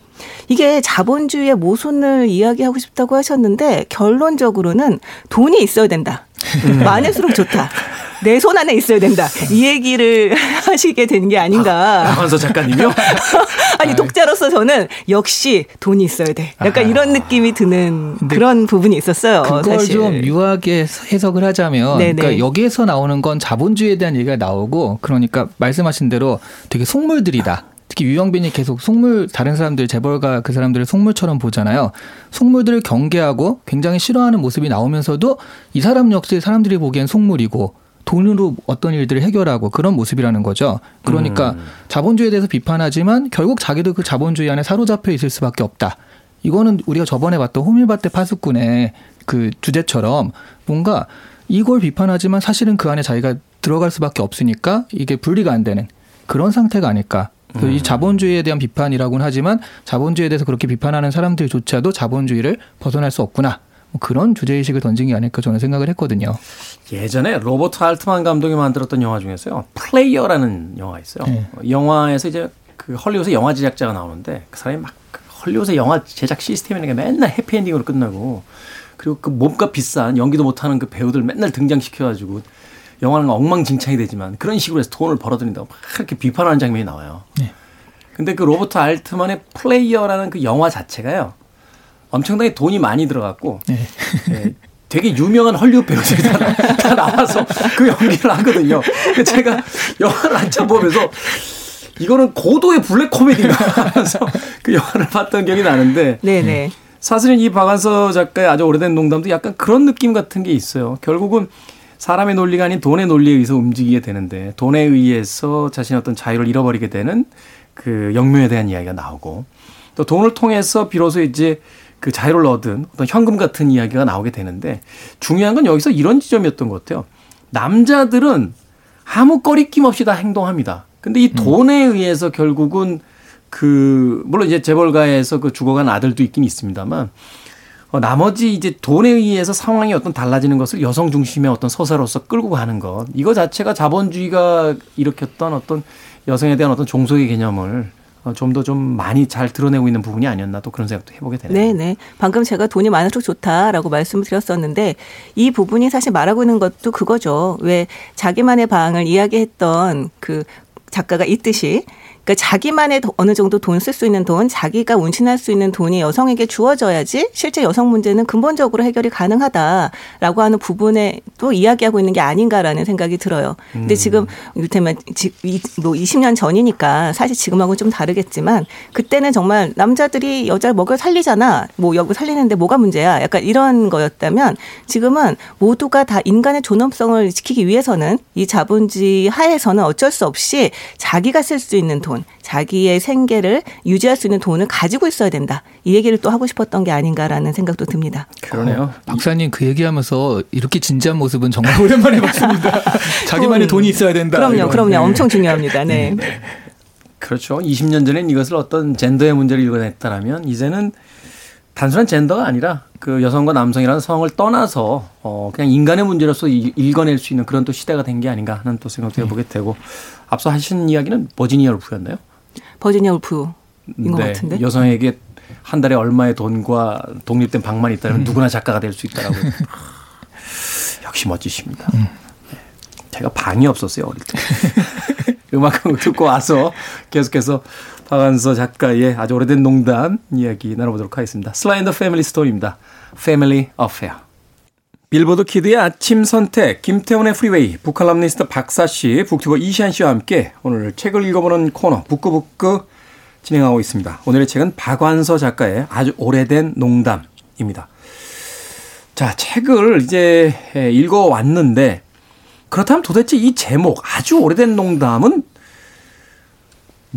이게 자본주의의 모순을 이야기하고 싶다고 하셨는데 결론적으로는 돈이 있어야 된다. 많을수록 좋다. 내 손 안에 있어야 된다. 이 얘기를 하시게 된 게 아닌가. 박한서 작가님이요? 아니 독자로서 저는 역시 돈이 있어야 돼. 약간 아. 이런 느낌이 드는 그런 부분이 있었어요. 그걸 사실. 좀 유하게 해석을 하자면 네네. 그러니까 여기에서 나오는 건 자본주의에 대한 얘기가 나오고 그러니까 말씀하신 대로 되게 속물들이다. 특히 유영빈이 계속 속물 다른 사람들 재벌가 그 사람들을 속물처럼 보잖아요. 속물들을 경계하고 굉장히 싫어하는 모습이 나오면서도 이 사람 역시 사람들이 보기엔 속물이고 돈으로 어떤 일들을 해결하고 그런 모습이라는 거죠. 그러니까 자본주의에 대해서 비판하지만 결국 자기도 그 자본주의 안에 사로잡혀 있을 수밖에 없다. 이거는 우리가 저번에 봤던 호밀밭대 파수꾼의 그 주제처럼 뭔가 이걸 비판하지만 사실은 그 안에 자기가 들어갈 수밖에 없으니까 이게 분리가 안 되는 그런 상태가 아닐까. 그이 자본주의에 대한 비판이라고는 하지만 자본주의에 대해서 그렇게 비판하는 사람들조차도 자본주의를 벗어날 수 없구나. 뭐 그런 주제의식을 던진 게 아닐까 저는 생각을 했거든요. 예전에 로버트 알트만 감독이 만들었던 영화 중에서요. 플레이어라는 영화가 있어요. 네. 어, 영화에서 이제 그 헐리우드의 영화 제작자가 나오는데 그 사람이 막 그 헐리우드의 영화 제작 시스템이라는 게 맨날 해피엔딩으로 끝나고 그리고 그 몸값 비싼 연기도 못하는 그 배우들 맨날 등장시켜가지고 영화는 엉망진창이 되지만 그런 식으로 해서 돈을 벌어들인다고 막 이렇게 비판하는 장면이 나와요. 네. 근데 그 로버트 알트만의 플레이어라는 그 영화 자체가요. 엄청나게 돈이 많이 들어갔고 네. 예, 되게 유명한 헐리우드 배우들이 다, 나- 다 나와서 그 연기를 하거든요. 제가 영화를 한참 보면서 이거는 고도의 블랙 코미디인가 하면서 그 영화를 봤던 기억이 나는데 네네. 사실은 이 박완서 작가의 아주 오래된 농담도 약간 그런 느낌 같은 게 있어요. 결국은 사람의 논리가 아닌 돈의 논리에 의해서 움직이게 되는데 돈에 의해서 자신의 어떤 자유를 잃어버리게 되는 그 영묘에 대한 이야기가 나오고 또 돈을 통해서 비로소 이제 그 자유를 얻은 어떤 현금 같은 이야기가 나오게 되는데 중요한 건 여기서 이런 지점이었던 것 같아요. 남자들은 아무 꺼리낌 없이 다 행동합니다. 근데 이 돈에 의해서 결국은 그 물론 이제 재벌가에서 그 죽어간 아들도 있긴 있습니다만 어, 나머지 이제 돈에 의해서 상황이 어떤 달라지는 것을 여성 중심의 어떤 서사로서 끌고 가는 것 이거 자체가 자본주의가 일으켰던 어떤 여성에 대한 어떤 종속의 개념을 어, 좀더좀 많이 잘 드러내고 있는 부분이 아니었나 또 그런 생각도 해보게 되네요. 네 네. 방금 제가 돈이 많을수록 좋다라고 말씀을 드렸었는데 이 부분이 사실 말하고 있는 것도 그거죠. 왜 자기만의 방을 이야기했던 그 작가가 있듯이 그러니까 자기만의 도- 어느 정도 돈 쓸 수 있는 돈, 자기가 운신할 수 있는 돈이 여성에게 주어져야지 실제 여성 문제는 근본적으로 해결이 가능하다라고 하는 부분에 또 이야기하고 있는 게 아닌가라는 생각이 들어요. 근데 지금 이를테면 뭐 20년 전이니까 사실 지금하고 좀 다르겠지만 그때는 정말 남자들이 여자를 먹여 살리잖아. 뭐 여기 살리는데 뭐가 문제야? 약간 이런 거였다면 지금은 모두가 다 인간의 존엄성을 지키기 위해서는 이 자본주의 하에서는 어쩔 수 없이 자기가 쓸 수 있는 돈, 자기의 생계를 유지할 수 있는 돈을 가지고 있어야 된다. 이 얘기를 또 하고 싶었던 게 아닌가라는 생각도 듭니다. 그러네요. 박사님 그 얘기하면서 이렇게 진지한 모습은 정말 오랜만에 봤습니다. 자기만의 돈이 있어야 된다. 그럼요, 이런. 그럼요. 네. 엄청 중요합니다. 네. 그렇죠. 20년 전엔 이것을 어떤 젠더의 문제를 일궈냈다라면 이제는 단순한 젠더가 아니라 그 여성과 남성이라는 성을 떠나서 어 그냥 인간의 문제로서 이- 읽어낼 수 있는 그런 또 시대가 된 게 아닌가 하는 또 생각도 해보게 되고 앞서 하신 이야기는 버지니아 울프였나요? 버지니아 울프인 것 네, 같은데. 여성에게 한 달에 얼마의 돈과 독립된 방만 있다면 누구나 작가가 될 수 있다라고. 역시 멋지십니다. 네. 제가 방이 없었어요 어릴 때. 음악 한곡 듣고 와서 계속해서 박완서 작가의 아주 오래된 농담 이야기 나눠보도록 하겠습니다. Sly & the Family Stone입니다. Family Affair. 빌보드 키드의 아침 선택, 김태훈의 프리웨이, book칼럼니스트 박사 씨, BookTuber 이시한 씨와 함께 오늘 책을 읽어보는 코너 북구북구 진행하고 있습니다. 오늘의 책은 박완서 작가의 아주 오래된 농담입니다. 자, 책을 이제 읽어왔는데 그렇다면 도대체 이 제목 아주 오래된 농담은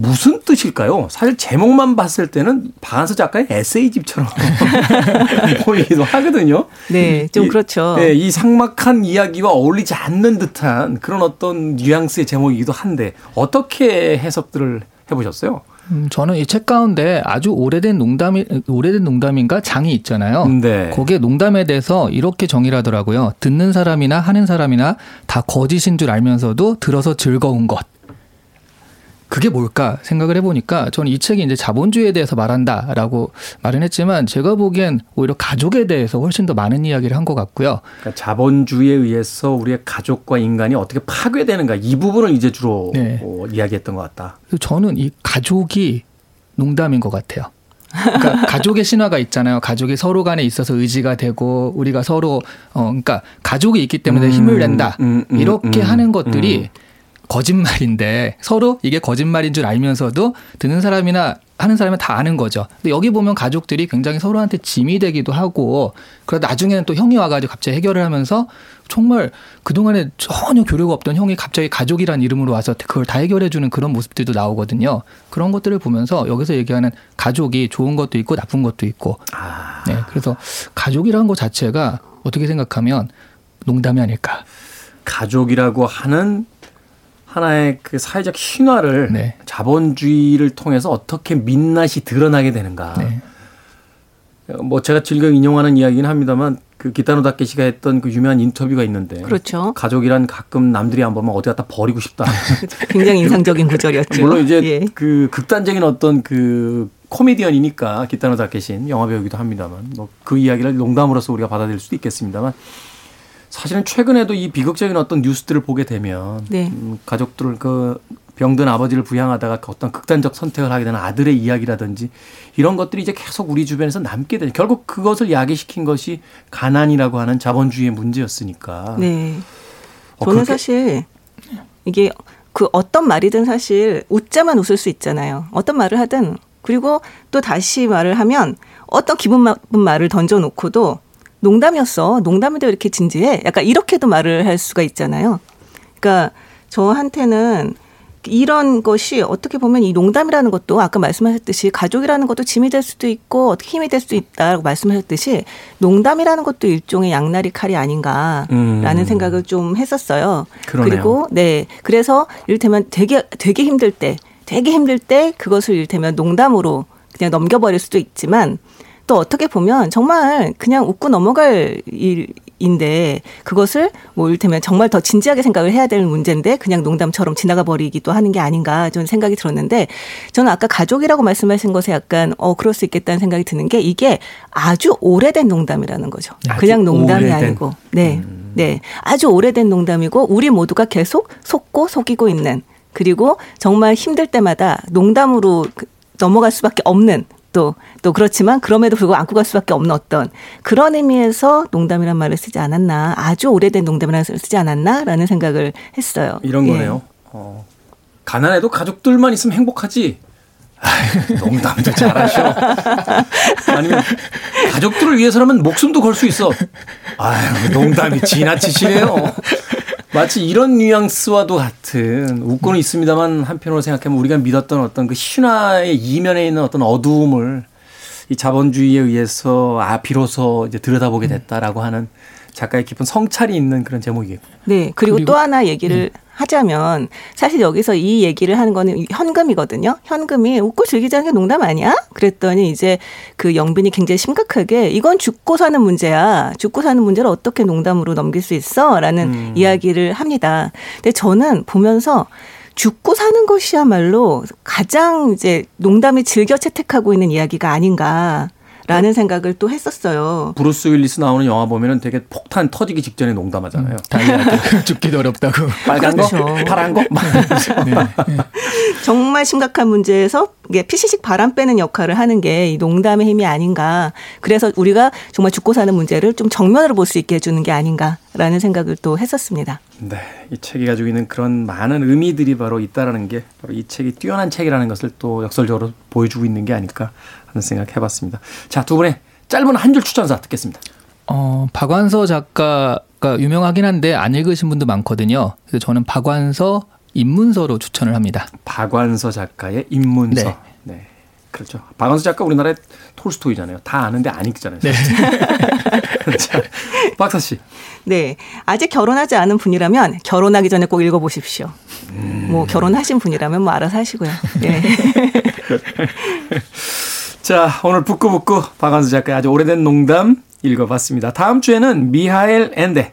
무슨 뜻일까요? 사실 제목만 봤을 때는 박한서 작가의 에세이집처럼 보이기도 하거든요. 네, 좀 이- 그렇죠. 네, 이 삭막한 이야기와 어울리지 않는 듯한 그런 어떤 뉘앙스의 제목이기도 한데 어떻게 해석들을 해보셨어요? 음, 저는 이 책 가운데 아주 오래된 농담이 오래된 농담인가 장이 있잖아요. 네. 거기에 농담에 대해서 이렇게 정의를 하더라고요. 듣는 사람이나 하는 사람이나 다 거짓인 줄 알면서도 들어서 즐거운 것. 그게 뭘까 생각을 해보니까 저는 이 책이 이제 자본주의에 대해서 말한다라고 말은 했지만 제가 보기엔 오히려 가족에 대해서 훨씬 더 많은 이야기를 한 것 같고요. 그러니까 자본주의에 의해서 우리의 가족과 인간이 어떻게 파괴되는가 이 부분을 이제 주로 네. 어, 이야기했던 것 같다. 저는 이 가족이 농담인 것 같아요. 그러니까 가족의 신화가 있잖아요. 가족이 서로 간에 있어서 의지가 되고 우리가 서로 어 그러니까 가족이 있기 때문에 음, 힘을 낸다. 음, 음, 이렇게 음, 하는 것들이 음. 거짓말인데 서로 이게 거짓말인 줄 알면서도 듣는 사람이나 하는 사람은 다 아는 거죠. 근데 여기 보면 가족들이 굉장히 서로한테 짐이 되기도 하고 그러다 나중에는 또 형이 와가지고 갑자기 해결을 하면서 정말 그동안에 전혀 교류가 없던 형이 갑자기 가족이란 이름으로 와서 그걸 다 해결해주는 그런 모습들도 나오거든요. 그런 것들을 보면서 여기서 얘기하는 가족이 좋은 것도 있고 나쁜 것도 있고 아, 네, 그래서 가족이라는 것 자체가 어떻게 생각하면 농담이 아닐까. 가족이라고 하는 하나의 그 사회적 신화를 네. 자본주의를 통해서 어떻게 민낯이 드러나게 되는가. 네. 뭐 제가 즐겨 인용하는 이야기는 합니다만 그 기타노 다케시가 했던 그 유명한 인터뷰가 있는데 그렇죠. 가족이란 가끔 남들이 안 보면 어디 갖다 버리고 싶다. 굉장히 인상적인 구절이었죠. 물론 이제 예. 그 극단적인 어떤 그 코미디언이니까 기타노 다케신 영화 배우기도 합니다만 뭐 그 이야기를 농담으로서 우리가 받아들일 수도 있겠습니다만 사실은 최근에도 이 비극적인 어떤 뉴스들을 보게 되면 네. 음, 가족들을 그 병든 아버지를 부양하다가 그 어떤 극단적 선택을 하게 되는 아들의 이야기라든지 이런 것들이 이제 계속 우리 주변에서 남게 되는 결국 그것을 야기시킨 것이 가난이라고 하는 자본주의의 문제였으니까. 네. 어, 저는 사실 이게 그 어떤 말이든 사실 웃자만 웃을 수 있잖아요. 어떤 말을 하든 그리고 또 다시 말을 하면 어떤 기분 나쁜 말을 던져놓고도 농담이었어. 농담인데 왜 이렇게 진지해? 약간 이렇게도 말을 할 수가 있잖아요. 그러니까 저한테는 이런 것이 어떻게 보면 이 농담이라는 것도 아까 말씀하셨듯이 가족이라는 것도 짐이 될 수도 있고 어떻게 힘이 될 수도 있다라고 말씀하셨듯이 농담이라는 것도 일종의 양날이 칼이 아닌가라는 음. 생각을 좀 했었어요. 그러네요. 그리고 네 그래서 이를테면 되게 되게 힘들 때 되게 힘들 때 그것을 이를테면 농담으로 그냥 넘겨버릴 수도 있지만 또 어떻게 보면 정말 그냥 웃고 넘어갈 일인데 그것을 뭐 이를테면 정말 더 진지하게 생각을 해야 될 문제인데 그냥 농담처럼 지나가 버리기도 하는 게 아닌가 저는 생각이 들었는데 저는 아까 가족이라고 말씀하신 것에 약간 어 그럴 수 있겠다는 생각이 드는 게 이게 아주 오래된 농담이라는 거죠. 그냥 농담이 오래된. 아니고 네. 네. 아주 오래된 농담이고 우리 모두가 계속 속고 속이고 있는 그리고 정말 힘들 때마다 농담으로 그 넘어갈 수밖에 없는 또, 또 그렇지만 그럼에도 불구하고 안고 갈 수밖에 없는 어떤 그런 의미에서 농담이란 말을 쓰지 않았나 아주 오래된 농담이라는 말을 쓰지 않았나라는 생각을 했어요. 이런 예. 거네요. 어, 가난해도 가족들만 있으면 행복하지. 아유, 농담도 잘하셔. 아니면 가족들을 위해서라면 목숨도 걸 수 있어. 아유, 농담이 지나치시네요. 마치 이런 뉘앙스와도 같은 웃고는 있습니다만 한편으로 생각하면 우리가 믿었던 어떤 그 신화의 이면에 있는 어떤 어두움을 이 자본주의에 의해서 아 비로소 이제 들여다보게 됐다라고 하는 작가의 깊은 성찰이 있는 그런 제목이에요. 네. 그리고, 그리고- 또 하나 얘기를 하자면 사실 여기서 이 얘기를 하는 거는 현금이거든요. 현금이 웃고 즐기자는 게 농담 아니야? 그랬더니 이제 그 영빈이 굉장히 심각하게 이건 죽고 사는 문제야. 죽고 사는 문제를 어떻게 농담으로 넘길 수 있어? 라는 음. 이야기를 합니다. 근데 저는 보면서 죽고 사는 것이야말로 가장 이제 농담이 즐겨 채택하고 있는 이야기가 아닌가. 라는 생각을 또 했었어요. 브루스 윌리스 나오는 영화 보면은 되게 폭탄 터지기 직전에 농담하잖아요. 다이아트 죽기도 어렵다고. 빨간 거, 그렇죠. 파란 거. 막 이러면서. 정말 심각한 문제에서 이게 피시식 바람 빼는 역할을 하는 게 이 농담의 힘이 아닌가. 그래서 우리가 정말 죽고 사는 문제를 좀 정면으로 볼 수 있게 해주는 게 아닌가라는 생각을 또 했었습니다. 네, 이 책이 가지고 있는 그런 많은 의미들이 바로 있다라는 게 바로 이 책이 뛰어난 책이라는 것을 또 역설적으로 보여주고 있는 게 아닐까 하는 생각 해봤습니다. 자, 두 분의 짧은 한 줄 추천사 듣겠습니다. 어, 박완서 작가가 유명하긴 한데 안 읽으신 분도 많거든요. 그래서 저는 박완서 입문서로 추천을 합니다. 박완서 작가의 입문서. 네. 네. 그렇죠. 박완서 작가 우리나라의 톨스토이잖아요. 다 아는데 안 읽잖아요. 네. 자, 박사 씨. 네. 아직 결혼하지 않은 분이라면 결혼하기 전에 꼭 읽어보십시오. 뭐 결혼하신 분이라면 뭐 알아서 하시고요. 네. 자, 오늘 북구북구 박완서 작가의 아주 오래된 농담 읽어봤습니다. 다음 주에는 미하엘 앤데.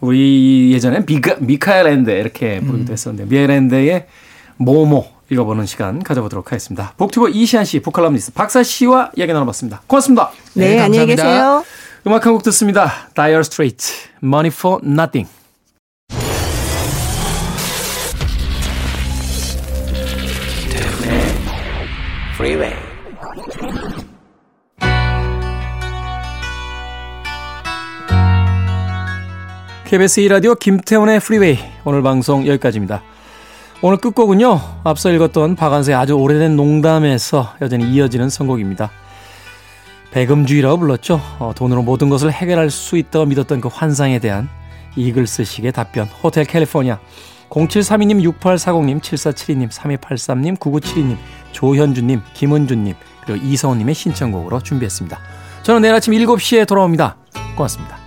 우리 예전에 미카, 미카엘 앤데 이렇게 부르기도 했었는데 미하엘 앤데의 모모 읽어보는 시간 가져보도록 하겠습니다. 북튜버 이시안 씨, 북칼럼니스트 박사 씨와 이야기 나눠봤습니다. 고맙습니다. 네, 네, 안녕히. 계세요. 음악 한 곡 듣습니다. Dire Straits, Money for Nothing. Freeway. KBS 2라디오 김태훈의 프리웨이 오늘 방송 여기까지입니다. 오늘 끝곡은요. 앞서 읽었던 박한서의 아주 오래된 농담에서 여전히 이어지는 선곡입니다. 배금주의라고 불렀죠. 어, 돈으로 모든 것을 해결할 수 있다고 믿었던 그 환상에 대한 이글스식의 답변. 호텔 캘리포니아 0732님, 6840님, 7472님, 3283님, 9972님, 조현주님, 김은주님, 그리고 이서훈님의 신청곡으로 준비했습니다. 저는 내일 아침 7시에 돌아옵니다. 고맙습니다.